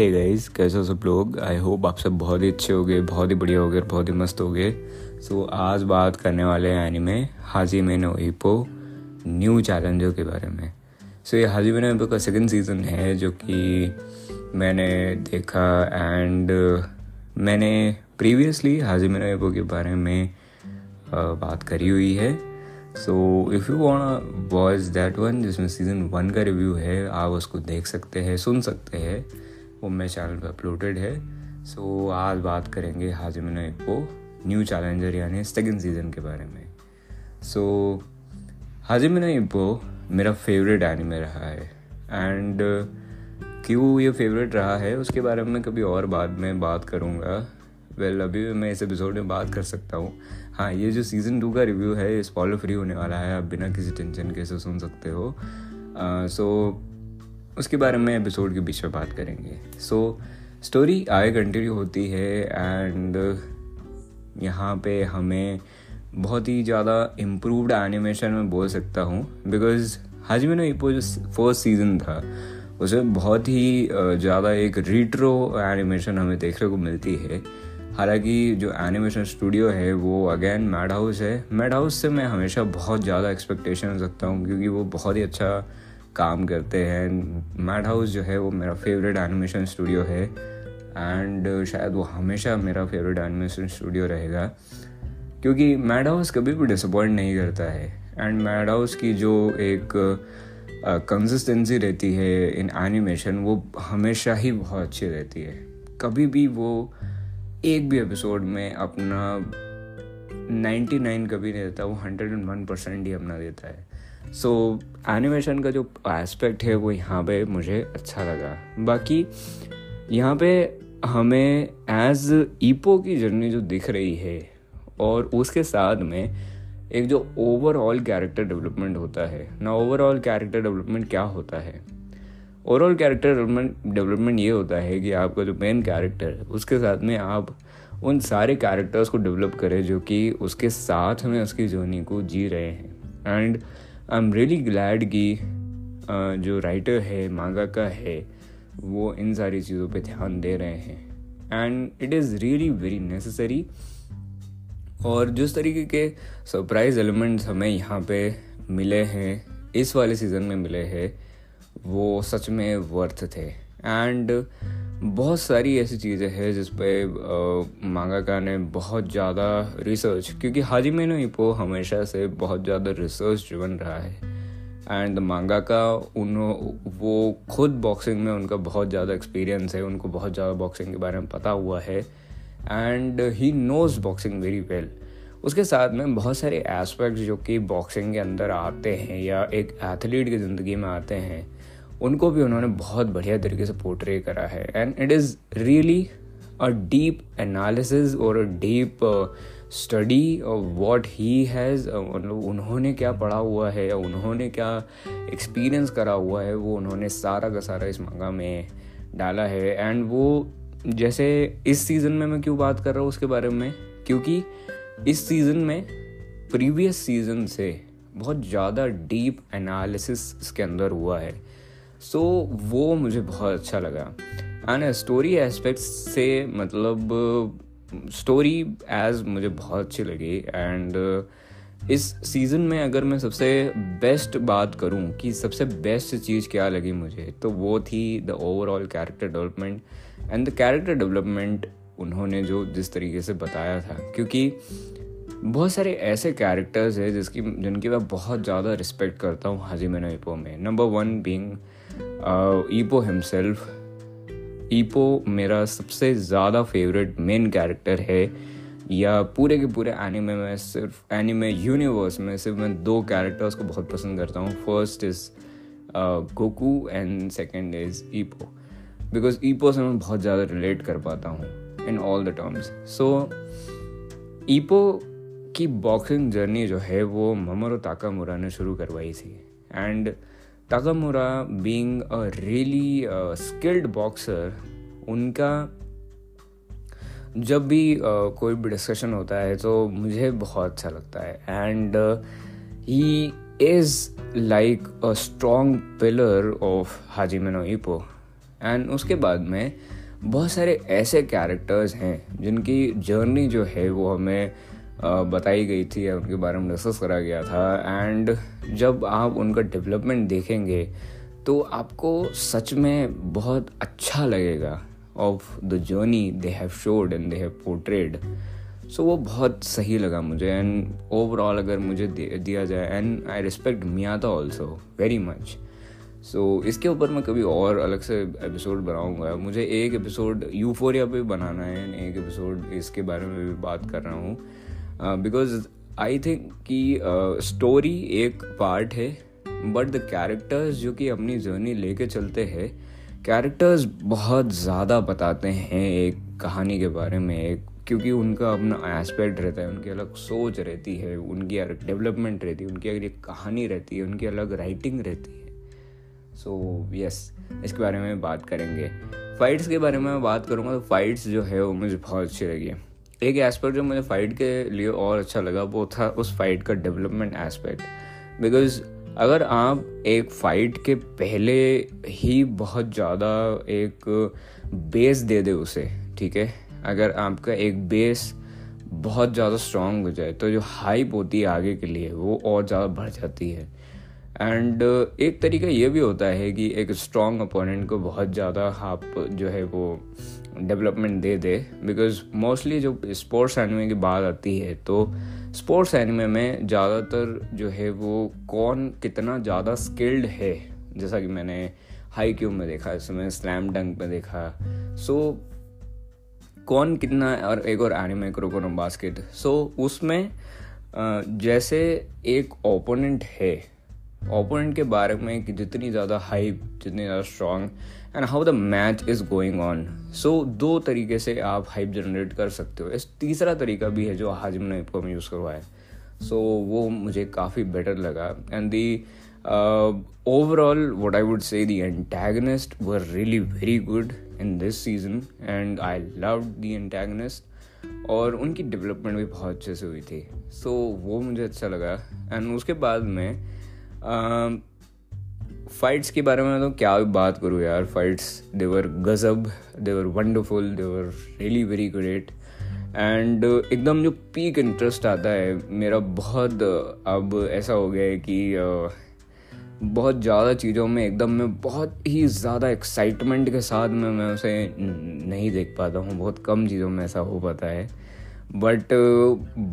Hey guys कैसे हो सब लोग? आई होप आप सब बहुत ही अच्छे हो गए बहुत ही बढ़िया हो गए बहुत ही मस्त हो गए सो so, आज बात करने वाले हैं हाजी में नो इपो न्यू चैलेंजों के बारे में। सो so, ये हाजी में नो का सेकेंड सीज़न है जो कि मैंने देखा एंड मैंने प्रीवियसली हाजी में नो इपो के बारे में बात करी हुई है। So if you want watch that one जिसमें सीज़न वन का रिव्यू है आप उसको देख सकते हैं सुन सकते हैं। वो मेरे चैनल पर अपलोडेड है। सो so, आज बात करेंगे Hajime no Ippo new challenger यानी सेकेंड सीज़न के बारे में। सो so, हाजिमिन इप्पो मेरा फेवरेट एनिमे रहा है। एंड क्यों ये फेवरेट रहा है उसके बारे में कभी और बाद में बात करूँगा। वेल well, अभी मैं इस एपिसोड में बात कर सकता हूँ। हाँ ये जो सीज़न टू का रिव्यू है ये स्पॉलर फ्री होने वाला है। आप बिना किसी टेंशन के से सुन सकते हो। सो uh, so, उसके बारे में एपिसोड के बीच में बात करेंगे। सो स्टोरी आगे कंटिन्यू होती है एंड यहाँ पे हमें बहुत ही ज़्यादा इम्प्रूवड एनिमेशन में बोल सकता हूँ बिकॉज़ हाजमिनो इपो जो फ़र्स्ट सीज़न था। उसमें बहुत ही ज़्यादा एक रिट्रो एनिमेशन हमें देखने को मिलती है। हालाँकि जो एनिमेशन स्टूडियो है वो अगेन मैड हाउस है। मैड हाउस से मैं हमेशा बहुत ज़्यादा एक्सपेक्टेशन रखता हूँ क्योंकि वो बहुत ही अच्छा काम करते हैं। मैड हाउस जो है वो मेरा फेवरेट एनिमेशन स्टूडियो है। एंड शायद वो हमेशा मेरा फेवरेट एनिमेशन स्टूडियो रहेगा। क्योंकि मैड हाउस कभी भी डिसअपॉइंट नहीं करता है। एंड मैड हाउस की जो एक कंसिस्टेंसी uh, रहती है इन एनिमेशन वो हमेशा ही बहुत अच्छी रहती है। कभी भी वो एक भी एपिसोड में अपना 99 कभी नहीं देता वो 101 परसेंट ही अपना देता है। सो एनिमेशन का जो एस्पेक्ट है, वो यहाँ पे मुझे अच्छा लगा। बाकी, यहाँ पे हमें एज ईपो की जर्नी जो दिख रही है, और उसके साथ में एक जो ओवरऑल कैरेक्टर डेवलपमेंट होता है। ना ओवरऑल कैरेक्टर डेवलपमेंट क्या होता है? ओवरऑल कैरेक्टर डेवलपमेंट डेवलपमेंट ये होता है कि आपका जो मेन कैरेक्टर है, उसके साथ में आप उन सारे कैरेक्टर्स को डेवलप करें जो कि उसके साथ में उसकी जर्नी को जी रहे हैं। And I am really glad कि जो राइटर है मांगा का है, वो इन सारी चीज़ों पे ध्यान दे रहे हैं। And it is really very necessary और जिस तरीके के सरप्राइज़ एलिमेंट्स हमें यहाँ पे मिले हैं, इस वाले सीज़न में मिले हैं, वो सच में वर्थ थे। एंड बहुत सारी ऐसी चीज़ें हैं जिस पे मांगाका ने बहुत ज़्यादा रिसर्च क्योंकि हाजी मेनो इपो हमेशा से बहुत ज़्यादा रिसर्च ड्रिवन रहा है। एंड मांगाका उन वो खुद बॉक्सिंग में उनका बहुत ज़्यादा एक्सपीरियंस है, उनको बहुत ज़्यादा बॉक्सिंग के बारे में पता हुआ है। And he knows boxing very well उसके साथ में बहुत सारे एस्पेक्ट्स जो कि बॉक्सिंग के अंदर आते हैं या एक एथलीट की ज़िंदगी में आते हैं उनको भी उन्होंने बहुत बढ़िया तरीके से पोर्ट्रे करा है। And it is really a deep analysis और a deep study what he has मतलब उन्होंने क्या पढ़ा हुआ है या उन्होंने क्या एक्सपीरियंस करा हुआ है, वो उन्होंने सारा का सारा इस मंगा में डाला है। एंड वो जैसे इस सीज़न में मैं क्यों बात कर रहा हूँ उसके बारे में? क्योंकि इस सीज़न में प्रीवियस सीज़न से बहुत ज़्यादा डीप एनालिसिस इसके अंदर हुआ है। सो so, वो मुझे बहुत अच्छा लगा। एंड स्टोरी एस्पेक्ट्स से मतलब स्टोरी एज मुझे बहुत अच्छी लगी। एंड इस सीज़न में अगर मैं सबसे बेस्ट बात करूँ कि सबसे बेस्ट चीज़ क्या लगी मुझे तो वो थी the overall character development and the character development उन्होंने जो जिस तरीके से बताया था क्योंकि बहुत सारे ऐसे कैरेक्टर्स हैं जिसकी जिनकी मैं बहुत ज़्यादा रिस्पेक्ट करता हूँ हाजी मैना में। Number one being Ippo himself Ippo मेरा सबसे ज़्यादा फेवरेट मेन कैरेक्टर है। या पूरे के पूरे एनिमे में सिर्फ़ एनिमे यूनिवर्स में सिर्फ़ मैं दो कैरेक्टर्स को बहुत पसंद करता हूँ। First is Goku and second is Ippo because Ippo से मैं बहुत ज़्यादा रिलेट कर पाता हूँ in all the terms so Ippo की बॉक्सिंग जर्नी जो है वो ममरो ताकामुरा ने शुरू करवाई थी। And Takamura being a really skilled boxer उनका जब भी uh, कोई भी डिस्कशन होता है तो मुझे बहुत अच्छा लगता है। And he is like a strong pillar of Hajime no Ippo and उसके बाद में बहुत सारे ऐसे कैरेक्टर्स हैं जिनकी जर्नी जो है वो हमें बताई गई थी, या उनके बारे में डिस्कस करा गया था। एंड जब आप उनका डेवलपमेंट देखेंगे तो आपको सच में बहुत अच्छा लगेगा। Of the journey they have showed and they have portrayed so वो बहुत सही लगा मुझे। एंड ओवरऑल अगर मुझे दिया जाए and I respect Miyata also very much so इसके ऊपर मैं कभी और अलग से एपिसोड बनाऊँगा। मुझे एक एपिसोड यूफोरिया पे बनाना है, एक एपिसोड इसके बारे में भी बात कर रहा हूँ। बिकॉज़ आई थिंक कि स्टोरी uh, एक पार्ट है बट द कैरेक्टर्स जो कि अपनी जर्नी लेके चलते हैं कैरेक्टर्स बहुत ज़्यादा बताते हैं एक कहानी के बारे में एक क्योंकि उनका अपना एस्पेक्ट रहता है उनकी अलग सोच रहती है उनकी अलग डेवलपमेंट रहती है उनकी अलग कहानी रहती है उनकी अलग राइटिंग रहती है। सो so, यस yes, इसके बारे में बात करेंगे। फाइट्स के बारे में बात करूँगा तो फाइट्स जो है वो मुझे बहुत अच्छी लगी। एक एस्पेक्ट जो मुझे फाइट के लिए और अच्छा लगा, वो था उस फाइट का डेवलपमेंट एस्पेक्ट बिकॉज़ अगर आप एक फाइट के पहले ही बहुत ज़्यादा एक बेस दे दे उसे, ठीक है? अगर आपका एक बेस बहुत ज़्यादा स्ट्रांग हो जाए तो जो हाइप होती है आगे के लिए, वो और ज़्यादा बढ़ जाती है। एंड एक तरीका ये भी होता है कि एक स्ट्रॉन्ग अपोनेंट को बहुत ज़्यादा आप जो है वो डेवलपमेंट दे दे बिकॉज़ मोस्टली जो स्पोर्ट्स एनिमे की बात आती है तो स्पोर्ट्स एनिमे में ज़्यादातर जो है वो कौन कितना ज़्यादा स्किल्ड है? जैसा कि मैंने हाई क्यूब में देखा इसमें स्लैम डंक में देखा। सो so, कौन कितना और एक और anime Kuroko no basket so so, उसमें जैसे एक ओपोनेंट है ओपोनेंट के बारे में कि जितनी ज़्यादा हाइप जितनी ज़्यादा strong and how the match is going on so दो तरीके से आप हाइप जनरेट कर सकते हो। इस तीसरा तरीका भी है जो हाजिम ने आपको यूज़ करवाया सो so, वो मुझे काफ़ी बेटर लगा। And the overall what I would say the antagonist were really very good in this season and I love the antagonist और उनकी डेवलपमेंट भी बहुत अच्छे से हुई थी। सो so, वो मुझे अच्छा लगा। एंड उसके बाद में फाइट्स के बारे में तो क्या बात करूँ यार? फाइट्स देवर गजब they were wonderful they were really very great and एकदम जो पीक इंटरेस्ट आता है, मेरा बहुत अब ऐसा हो गया है कि बहुत ज़्यादा चीज़ों में एकदम मैं बहुत ही ज़्यादा एक्साइटमेंट के साथ में मैं उसे नहीं देख पाता हूँ। बहुत कम चीज़ों में ऐसा हो पाता है। बट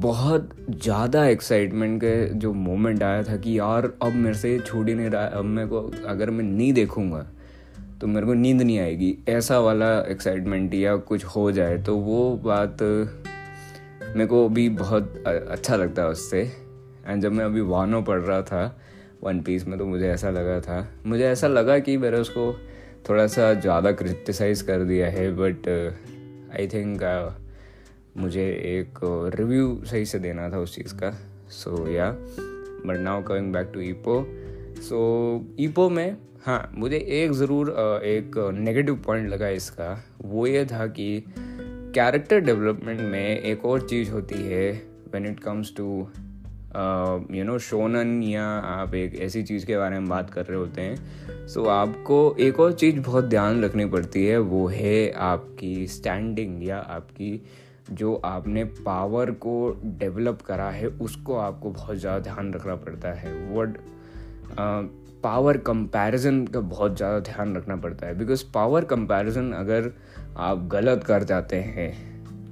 बहुत ज़्यादा एक्साइटमेंट के जो मोमेंट आया था कि यार, अब मेरे से छूट ही नहीं रहा, अब मेरे को, अगर मैं नहीं देखूँगा तो मेरे को नींद नहीं आएगी। ऐसा वाला एक्साइटमेंट या कुछ हो जाए तो वो बात, मेरे को अभी बहुत अच्छा लगता है उससे। एंड जब मैं अभी वानो पढ़ रहा था वन पीस में तो मुझे ऐसा लगा था। मुझे ऐसा लगा कि मैंने उसको थोड़ा सा ज़्यादा क्रिटिसाइज़ कर दिया है बट आई थिंक मुझे एक रिव्यू सही से देना था उस चीज़ का। सो या but now coming back to Ippo so Ippo में हाँ मुझे एक ज़रूर एक नेगेटिव पॉइंट लगा इसका। वो ये था कि कैरेक्टर डेवलपमेंट में एक और चीज़ होती है when it comes to you know shonen या आप एक ऐसी चीज़ के बारे में बात कर रहे होते हैं। सो so, आपको एक और चीज़ बहुत ध्यान रखनी पड़ती है वो है आपकी स्टैंडिंग या आपकी जो आपने पावर को डेवलप करा है, उसको आपको बहुत ज़्यादा ध्यान रखना पड़ता है। वर्ड पावर कंपैरिजन का बहुत ज़्यादा ध्यान रखना पड़ता है। बिकॉज़ पावर कंपैरिजन अगर आप गलत कर जाते हैं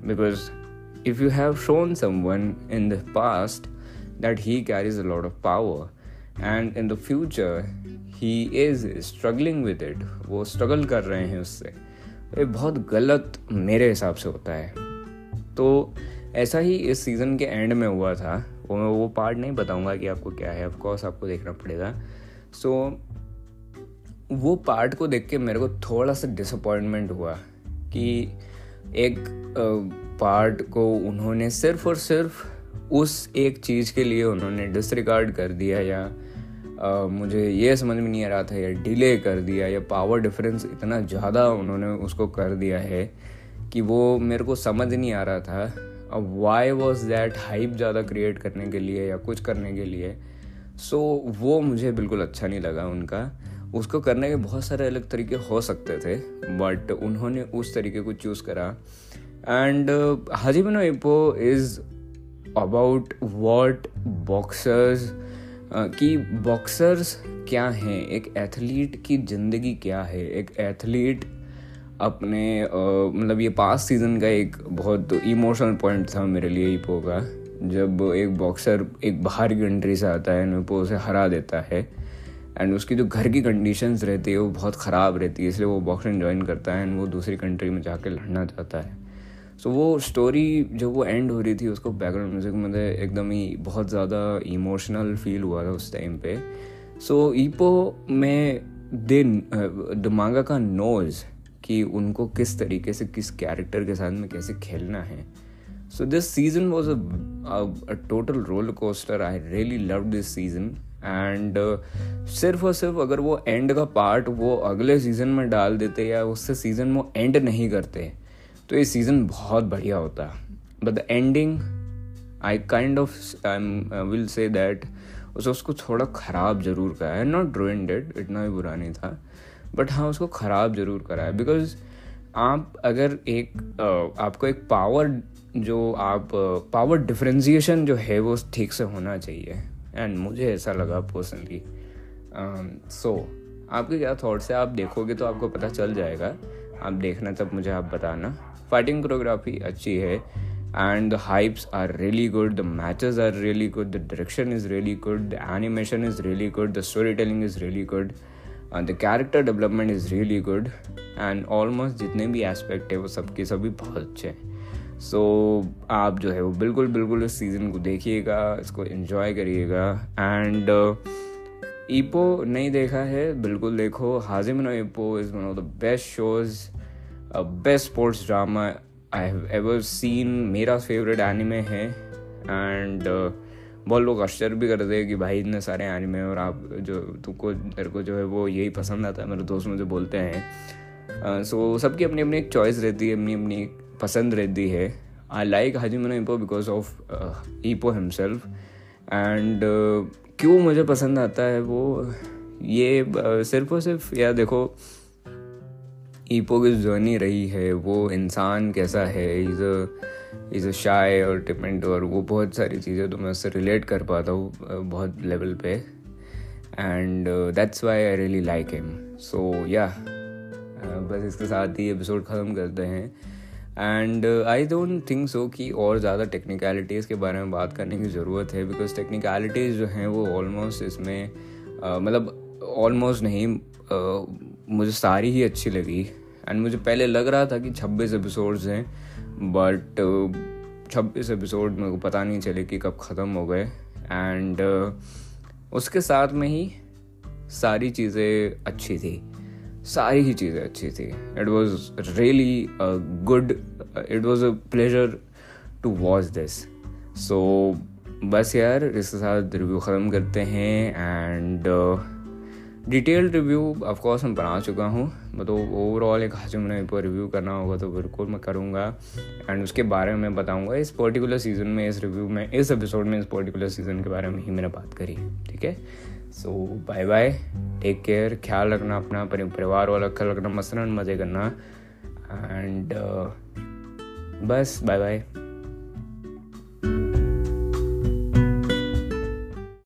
because if you have shown someone in the past that he carries a lot of power and in the future he is struggling with it वो स्ट्रगल कर रहे हैं उससे ये बहुत गलत मेरे हिसाब से होता है। तो ऐसा ही इस सीज़न के एंड में हुआ था। वो मैं वो पार्ट नहीं बताऊँगा कि आपको क्या है। ऑफकोर्स आपको देखना पड़ेगा। सो so, वो पार्ट को देख के मेरे को थोड़ा सा डिसअपॉइंटमेंट हुआ कि एक पार्ट को उन्होंने सिर्फ़ और सिर्फ़ उस एक चीज़ के लिए उन्होंने डिसरिगार्ड कर दिया या Uh, मुझे ये समझ में नहीं आ रहा था या डिले कर दिया या पावर डिफरेंस इतना ज़्यादा उन्होंने उसको कर दिया है। कि वो मेरे को समझ नहीं आ रहा था। अब वाई वॉज़ दैट हाइप ज़्यादा क्रिएट करने के लिए या कुछ करने के लिए? सो so, वो मुझे बिल्कुल अच्छा नहीं लगा उनका। उसको करने के बहुत सारे अलग तरीके हो सकते थे बट उन्होंने उस तरीके को चूज़ करा। And Hajime no Ippo is about what boxers कि बॉक्सर्स क्या हैं? एक एथलीट की ज़िंदगी क्या है? एक एथलीट अपने मतलब ये पास सीज़न का एक बहुत इमोशनल पॉइंट था मेरे लिए ईपो का जब एक बॉक्सर एक बाहर की कंट्री से आता है ईपो उसे हरा देता है। एंड उसकी जो घर की कंडीशंस रहती है वो बहुत ख़राब रहती है इसलिए वो बॉक्सिंग ज्वाइन करता है एंड वो दूसरी कंट्री में जाके लड़ना चाहता है। सो so, वो स्टोरी जब वो एंड हो रही थी उसको बैकग्राउंड म्यूज़िक में एकदम ही बहुत ज़्यादा इमोशनल फील हुआ था उस टाइम पे। सो so, ईपो में दिन दिमागा का नोज़ कि उनको किस तरीके से, किस कैरेक्टर के साथ में कैसे खेलना है। So this season was a total roller coaster I really love this season and सिर्फ़ और सिर्फ़ अगर वो एंड का पार्ट वो अगले सीज़न में डाल देते या उससे सीज़न वो एंड नहीं करते तो ये सीज़न बहुत बढ़िया होता। But the ending I kind of I will say that उसको थोड़ा ख़राब ज़रूर करा। है नॉट ड्रोइंड इट इतना भी बुरा नहीं था। बट हाँ उसको ख़राब ज़रूर करा है। बिकॉज़ आप अगर एक आपको एक पावर जो आप पावर डिफ्रेंसीशन जो है वो ठीक से होना चाहिए। एंड मुझे ऐसा लगा पर्सनली सो um, आपके क्या थॉट्स है? आप देखोगे तो आपको पता चल जाएगा। आप देखना तब मुझे आप बताना। फाइटिंग कोरियोग्राफी अच्छी है। And the hypes are really good the matches are really good the direction is really good the animation is really good the storytelling is really good the character development is really good and almost जितने भी aspect है वो सबके सभी बहुत अच्छे हैं। सो so, आप जो है वो बिल्कुल बिल्कुल इस सीज़न को देखिएगा इसको इन्जॉय करिएगा। एंड ईपो uh, नहीं देखा है बिल्कुल देखो। Hajime no Ippo is one of the best shows best sports drama I have ever seen मेरा फेवरेट एनिमे है। एंड uh, बहुत लोग आश्चर्य भी करते हैं कि भाई इतने सारे एनिमे और आप जो तुमको, तेरे को जो है वो यही पसंद आता है, मेरे दोस्त मुझे बोलते हैं। सो सबकी अपनी अपनी एक चॉइस रहती है, अपनी अपनी पसंद रहती है। I like Hajime no Ippo because of Ippo himself and क्यों मुझे पसंद आता है वो, ये सिर्फ़ और सिर्फ़, या देखो ईपो की जर्नी रही है, वो इंसान कैसा है इज़ इज़ अ शाय और टिपेंट और वो बहुत सारी चीज़ें तो मैं उससे रिलेट कर पाता हूँ बहुत लेवल पे। And that's why I really like him so या बस इसके साथ ही एपिसोड ख़त्म करते हैं। And I don't think so कि और ज़्यादा टेक्निकलिटीज़ के बारे में बात करने की ज़रूरत है बिकॉज़ टेक्निकलिटीज़ जो हैं वो ऑलमोस्ट इसमें uh, मतलब ऑलमोस्ट नहीं uh, मुझे सारी ही अच्छी लगी। एंड मुझे पहले लग रहा था कि छब्बीस एपिसोड्स हैं बट छब्बीस एपिसोड मेरे को पता नहीं चले कि कब ख़त्म हो गए। एंड uh, उसके साथ में ही सारी चीज़ें अच्छी थी। सारी ही चीज़ें अच्छी थी। It was really good it was a pleasure to watch this so बस यार इसके साथ रिव्यू ख़त्म करते हैं एंड डिटेल रिव्यू ऑफकोर्स मैं बना चुका हूँ। तो ओवरऑल एक हाजिम पर रिव्यू करना होगा तो बिल्कुल मैं करूँगा। एंड उसके बारे में बताऊँगा। इस पर्टिकुलर सीज़न में इस रिव्यू में इस एपिसोड में इस पर्टिकुलर सीज़न के बारे में ही मैंने बात करी ठीक है? So bye bye take care ख्याल रखना अपना परिवार वाला ख्याल रखना मसलन मज़े करना। एंड uh, बस बाय बाय